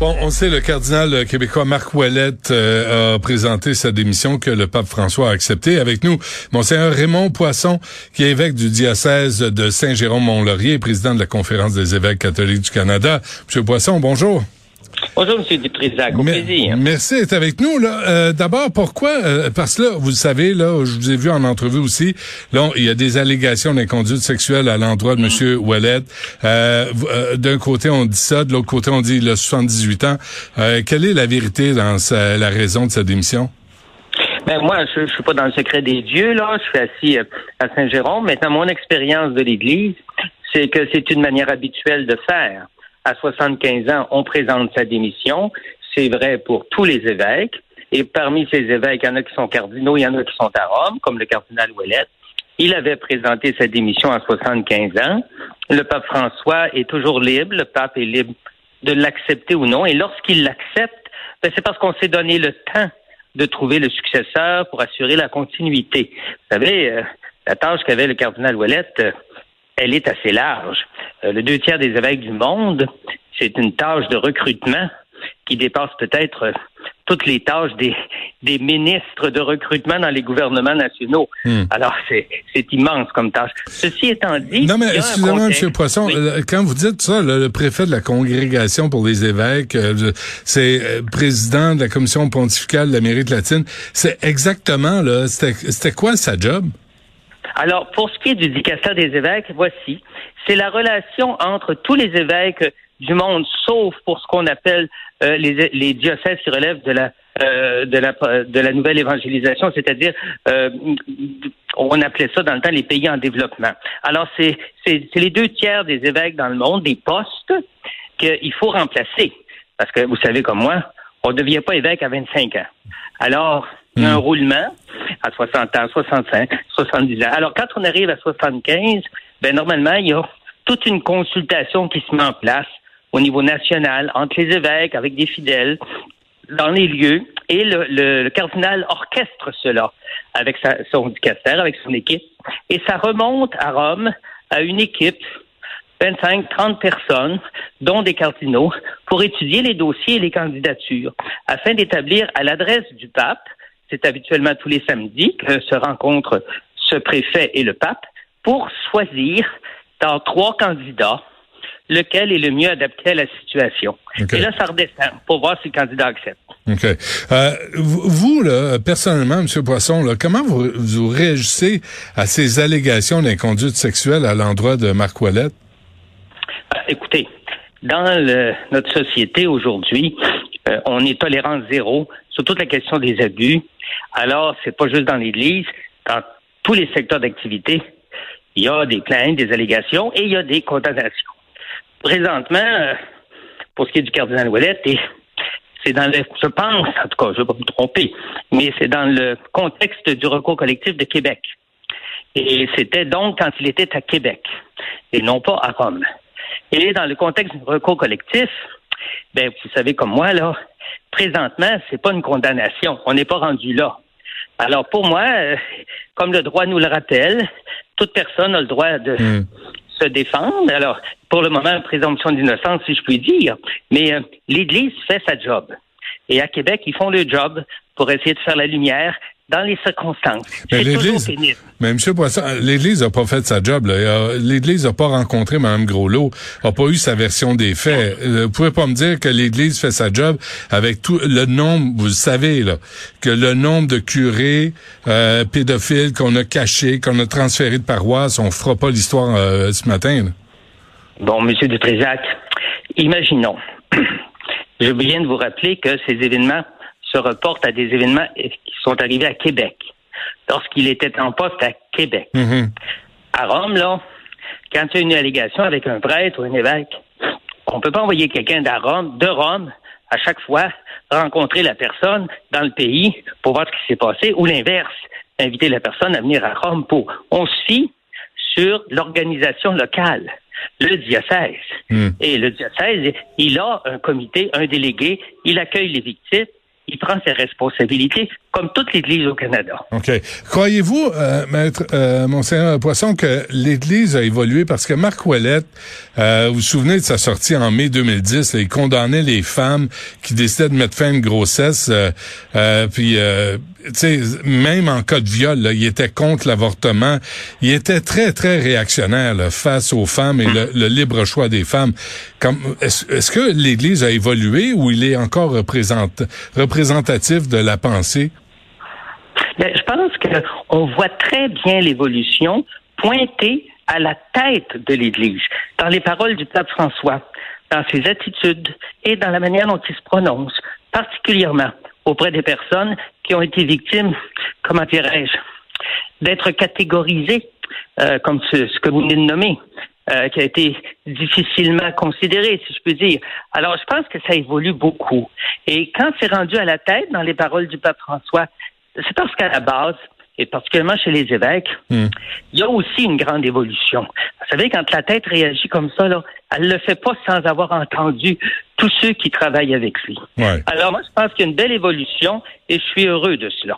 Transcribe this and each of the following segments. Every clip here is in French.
Bon, on sait, le cardinal québécois Marc Ouellette euh, a présenté sa démission que le pape François a acceptée. Avec nous, Monseigneur Raymond Poisson, qui est évêque du diocèse de Saint-Jérôme-Mont-Laurier président de la Conférence des évêques catholiques du Canada. Monsieur Poisson, bonjour. Bonjour, M. Dutrisac. Au plaisir. Merci d'être avec nous. Là. Euh, D'abord, pourquoi? Euh, parce que là, vous le savez, là, je vous ai vu en entrevue aussi, là, il y a des allégations d'inconduite sexuelle à l'endroit de M. Ouellet. Euh, D'un côté, on dit ça, de l'autre côté, on dit il a 78 ans. Quelle est la vérité dans sa, la raison de sa démission? Ben moi, je, je suis pas dans le secret des dieux, là. Je suis assis à Saint-Jérôme. Maintenant, mon expérience de l'Église, c'est que c'est une manière habituelle de faire à 75 ans, on présente sa démission. C'est vrai pour tous les évêques. Et parmi ces évêques, il y en a qui sont cardinaux, il y en a qui sont à Rome, comme le cardinal Ouellette. Il avait présenté sa démission à 75 ans. Le pape François est toujours libre. Le pape est libre de l'accepter ou non. Et lorsqu'il l'accepte, ben, c'est parce qu'on s'est donné le temps de trouver le successeur pour assurer la continuité. Vous savez, euh, la tâche qu'avait le cardinal Ouellette, euh, elle est assez large. Euh, le deux tiers des évêques du monde, c'est une tâche de recrutement qui dépasse peut-être euh, toutes les tâches des, des ministres de recrutement dans les gouvernements nationaux. Hmm. Alors, c'est immense comme tâche. Ceci étant dit... Non, mais excusez-moi. M. Poisson, Oui. euh, quand vous dites ça, le, le préfet de la congrégation pour les évêques, euh, c'est euh, président de la commission pontificale de l'Amérique latine, c'est exactement, là, c'était quoi sa job? Alors, pour ce qui est du dicaster des évêques, voici. C'est la relation entre tous les évêques du monde, sauf pour ce qu'on appelle euh, les, les diocèses qui relèvent de la euh, de la de la nouvelle évangélisation, c'est-à-dire euh, on appelait ça dans le temps les pays en développement. Alors c'est c'est c'est les deux tiers des évêques dans le monde, des postes qu'il faut remplacer, parce que vous savez comme moi, on ne devient pas évêque à 25 ans. Alors a un roulement à 60 ans, 65, 70 ans. Alors, quand on arrive à 75, ben, normalement, il y a toute une consultation qui se met en place au niveau national entre les évêques, avec des fidèles, dans les lieux, et le, le- le cardinal orchestre cela avec sa, son dicaster, avec son équipe. Et ça remonte à Rome à une équipe 25, 30 personnes, dont des cardinaux, pour étudier les dossiers et les candidatures, afin d'établir à l'adresse du pape, c'est habituellement tous les samedis que se rencontrent ce préfet et le pape, pour choisir dans trois candidats lequel est le mieux adapté à la situation. OK. Et là, ça redescend pour voir si le candidat accepte. OK. Euh, vous, là, personnellement, M. Poisson, là, comment vous, vous réagissez à ces allégations d'inconduite sexuelle à l'endroit de Marc Ouellette? Euh, Écoutez, dans le- notre société aujourd'hui, euh, on est tolérant zéro sur toute la question des abus. Alors, c'est pas juste dans l'Église, dans tous les secteurs d'activité, il y a des plaintes, des allégations et il y a des condamnations. Présentement, euh, pour ce qui est du cardinal Ouellet, et c'est dans le, je pense, en tout cas, je ne vais pas me tromper, mais c'est dans le contexte du recours collectif de Québec. Et c'était donc quand il était à Québec et non pas à Rome. Et dans le contexte du recours collectif, ben, vous savez comme moi, là, présentement, c'est pas une condamnation. On n'est pas rendu là. Alors, pour moi, euh, comme le droit nous le rappelle, toute personne a le droit de Hmm. se défendre. Alors, pour le moment, présomption d'innocence, si je puis dire. Mais euh, l'Église fait sa job. Et à Québec, ils font le job pour essayer de faire la lumière dans les circonstances. Mais l'Église, mais M. Poisson, l'Église n'a pas fait sa job. là. Euh, L'Église n'a pas rencontré Mme Groslot, n'a pas eu sa version des faits. Euh, Vous pouvez pas me dire que l'Église fait sa job avec tout le nombre, vous le savez, là, que le nombre de curés euh, pédophiles qu'on a cachés, qu'on a transférés de paroisse, on fera pas l'histoire euh, ce matin. là. Bon, Monsieur de Trézac, imaginons. Je viens de vous rappeler que ces événements se reportent à des événements qui sont arrivés à Québec, lorsqu'il était en poste à Québec. Mhm. À Rome, là, quand il y a une allégation avec un prêtre ou un évêque, on peut pas envoyer quelqu'un d'à Rome, de Rome, à chaque fois, rencontrer la personne dans le pays pour voir ce qui s'est passé, ou l'inverse, inviter la personne à venir à Rome pour. On se fie sur l'organisation locale, le diocèse. Hmm. Et le diocèse, il a un comité, un délégué, il accueille les victimes, il prend ses responsabilités, comme toute l'Église au Canada. OK. Croyez-vous, euh, maître euh, Monseigneur Poisson, que l'Église a évolué? Parce que Marc Ouellette, euh, vous vous souvenez de sa sortie en mai 2010, là, il condamnait les femmes qui décidaient de mettre fin à une grossesse, euh, euh, puis euh, même en cas de viol, là, il était contre l'avortement. Il était très, très réactionnaire là, face aux femmes et le, libre choix des femmes. Est-ce que l'Église a évolué ou il est encore représent- représentatif de la pensée? Ben, je pense qu'on voit très bien l'évolution pointée à la tête de l'Église, dans les paroles du pape François, dans ses attitudes et dans la manière dont il se prononce, particulièrement auprès des personnes qui ont été victimes, comment dirais-je, d'être catégorisées, euh, comme ce, ce que vous venez de nommer, euh, qui a été difficilement considéré, si je peux dire. Alors, je pense que ça évolue beaucoup. Et quand c'est rendu à la tête dans les paroles du pape François, c'est parce qu'à la base, et particulièrement chez les évêques, Hmm. il y a aussi une grande évolution. Vous savez, quand la tête réagit comme ça, là, elle ne le fait pas sans avoir entendu tous ceux qui travaillent avec lui. Ouais. Alors moi, je pense qu'il y a une belle évolution et je suis heureux de cela.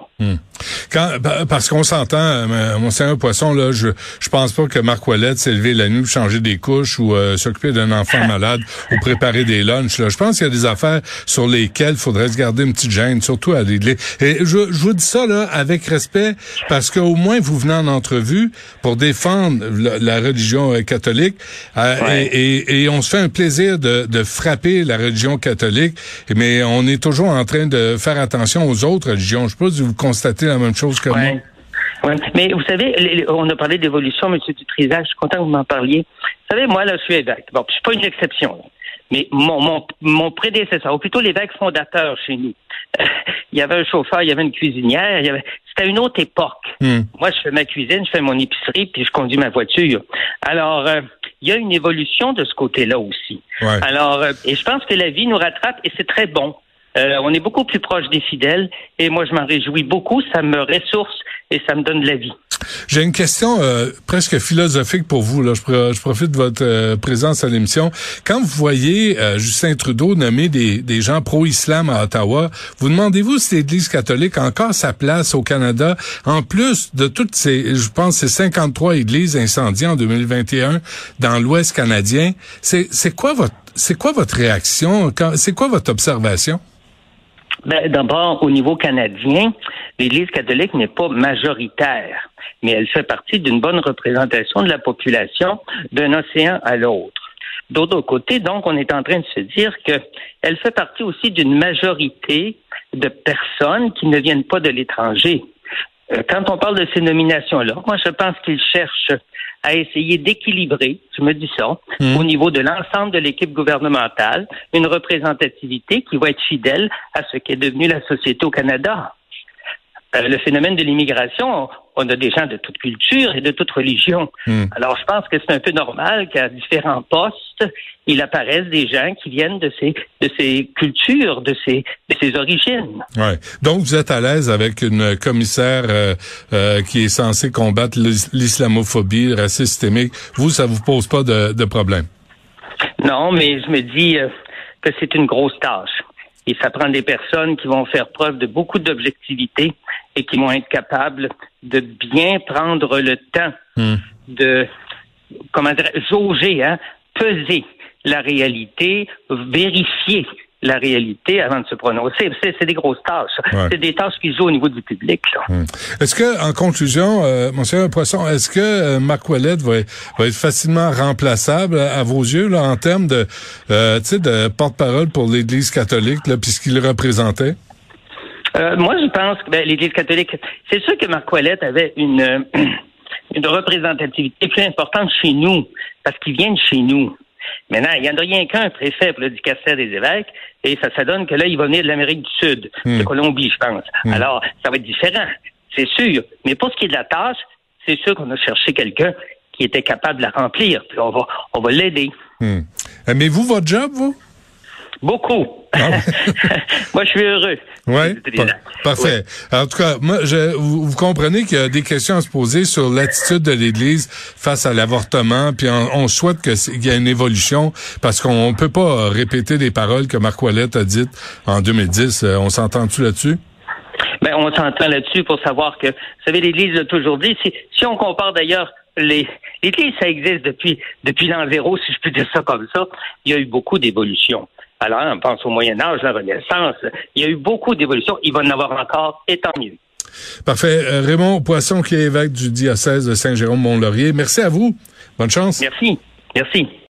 Quand, pa- parce qu'on s'entend, euh, Monseigneur Poisson, là, je je pense pas que Marc Ouellette s'est levé la nuit pour changer des couches ou euh, s'occuper d'un enfant malade ou préparer des lunchs. Là. Je pense qu'il y a des affaires sur lesquelles il faudrait se garder une petite gêne, surtout à l'Église. Et je, je vous dis ça là avec respect parce qu'au moins vous venez en entrevue pour défendre la, la religion euh, catholique euh, Ouais. et, et, et on se fait un plaisir de, de frapper la religion catholique, mais on est toujours en train de faire attention aux autres religions. Je sais pas si vous constatez la même chose que moi. Ouais. Ouais. Mais vous savez, on a parlé d'évolution, M. Dutrisac, je suis content que vous m'en parliez. Vous savez, moi, là, je suis évêque. Bon, je suis pas une exception. là. Mais mon, mon, mon prédécesseur, ou plutôt l'évêque fondateur chez nous, il y avait un chauffeur, il y avait une cuisinière, il y avait... c'était une autre époque. Hmm. Moi, je fais ma cuisine, je fais mon épicerie, puis je conduis ma voiture. Alors, euh, il y a une évolution de ce côté-là aussi. Ouais. Alors, euh, et je pense que la vie nous rattrape et c'est très bon. Euh, on est beaucoup plus proche des fidèles et moi je m'en réjouis beaucoup. Ça me ressource et ça me donne de la vie. J'ai une question euh, presque philosophique pour vous. Là. Je, pro- je profite de votre euh, présence à l'émission. Quand vous voyez euh, Justin Trudeau nommer des, des gens pro-islam à Ottawa, vous demandez-vous si l'Église catholique a encore sa place au Canada, en plus de toutes ces, je pense, ces 53 églises incendiées en 2021 dans l'Ouest canadien. C'est quoi votre c'est quoi votre réaction? C'est quoi votre observation? Ben, D'abord, au niveau canadien, l'Église catholique n'est pas majoritaire, mais elle fait partie d'une bonne représentation de la population d'un océan à l'autre. D'autre côté, donc, on est en train de se dire qu'elle fait partie aussi d'une majorité de personnes qui ne viennent pas de l'étranger. Euh, Quand on parle de ces nominations-là, moi, je pense qu'ils cherchent à essayer d'équilibrer, je me dis ça, au niveau de l'ensemble de l'équipe gouvernementale, une représentativité qui va être fidèle à ce qu'est devenu la société au Canada. Euh, le phénomène de l'immigration, on a des gens de toute culture et de toute religion. Hmm. Alors, je pense que c'est un peu normal qu'à différents postes, il apparaisse des gens qui viennent de ces, de ces cultures, de ces, de ces origines. Ouais. Donc, vous êtes à l'aise avec une commissaire euh, euh, qui est censée combattre l'is- l'islamophobie, le racisme systémique? Vous, ça vous pose pas de, de problème? Non, mais je me dis euh, que c'est une grosse tâche. Et ça prend des personnes qui vont faire preuve de beaucoup d'objectivité et qui vont être capables de bien prendre le temps Hmm. de, comment dire, jauger, hein, peser la réalité, vérifier la réalité avant de se prononcer. C'est des grosses tâches. C'est des tâches qui jouent au niveau du public. Hmm. Est-ce que, en conclusion, euh, Monsieur Poisson, est-ce que euh, Marc Ouellet va, être facilement remplaçable à, vos yeux là, en termes de, euh, de porte-parole pour l'Église catholique, puisqu'il représentait? Euh, moi, je pense que ben, l'Église catholique, c'est sûr que Marc Ouellet avait une, une représentativité plus importante chez nous, parce qu'il vient de chez nous. Maintenant, il n'y en a rien qu'un préfet pour le dicaster des évêques, et ça, ça donne que là, il va venir de l'Amérique du Sud, de hmm. Colombie, je pense. Hmm. Alors, ça va être différent, c'est sûr. Mais pour ce qui est de la tâche, c'est sûr qu'on a cherché quelqu'un qui était capable de la remplir, puis on va, on va l'aider. Hmm. Aimez-vous votre job, vous? Beaucoup. Ah moi, je suis heureux. Oui, parfait. En tout cas, moi, je, vous, comprenez qu'il y a des questions à se poser sur l'attitude de l'Église face à l'avortement, puis on, souhaite qu'il y ait une évolution, parce qu'on ne peut pas répéter des paroles que Marc Ouellet a dites en 2010. Euh, on s'entend-tu là-dessus? Ben, on s'entend là-dessus pour savoir que, vous savez, l'Église a toujours dit, si, si on compare d'ailleurs les, l'Église, ça existe depuis, depuis l'an zéro, si je peux dire ça comme ça, il y a eu beaucoup d'évolutions. Alors, on pense au Moyen Âge, la Renaissance. Il y a eu beaucoup d'évolutions. Il va en avoir encore, et tant mieux. Parfait. Euh, Raymond Poisson, qui est évêque du diocèse de Saint-Jérôme-Mont-Laurier. Merci à vous. Bonne chance. Merci. Merci.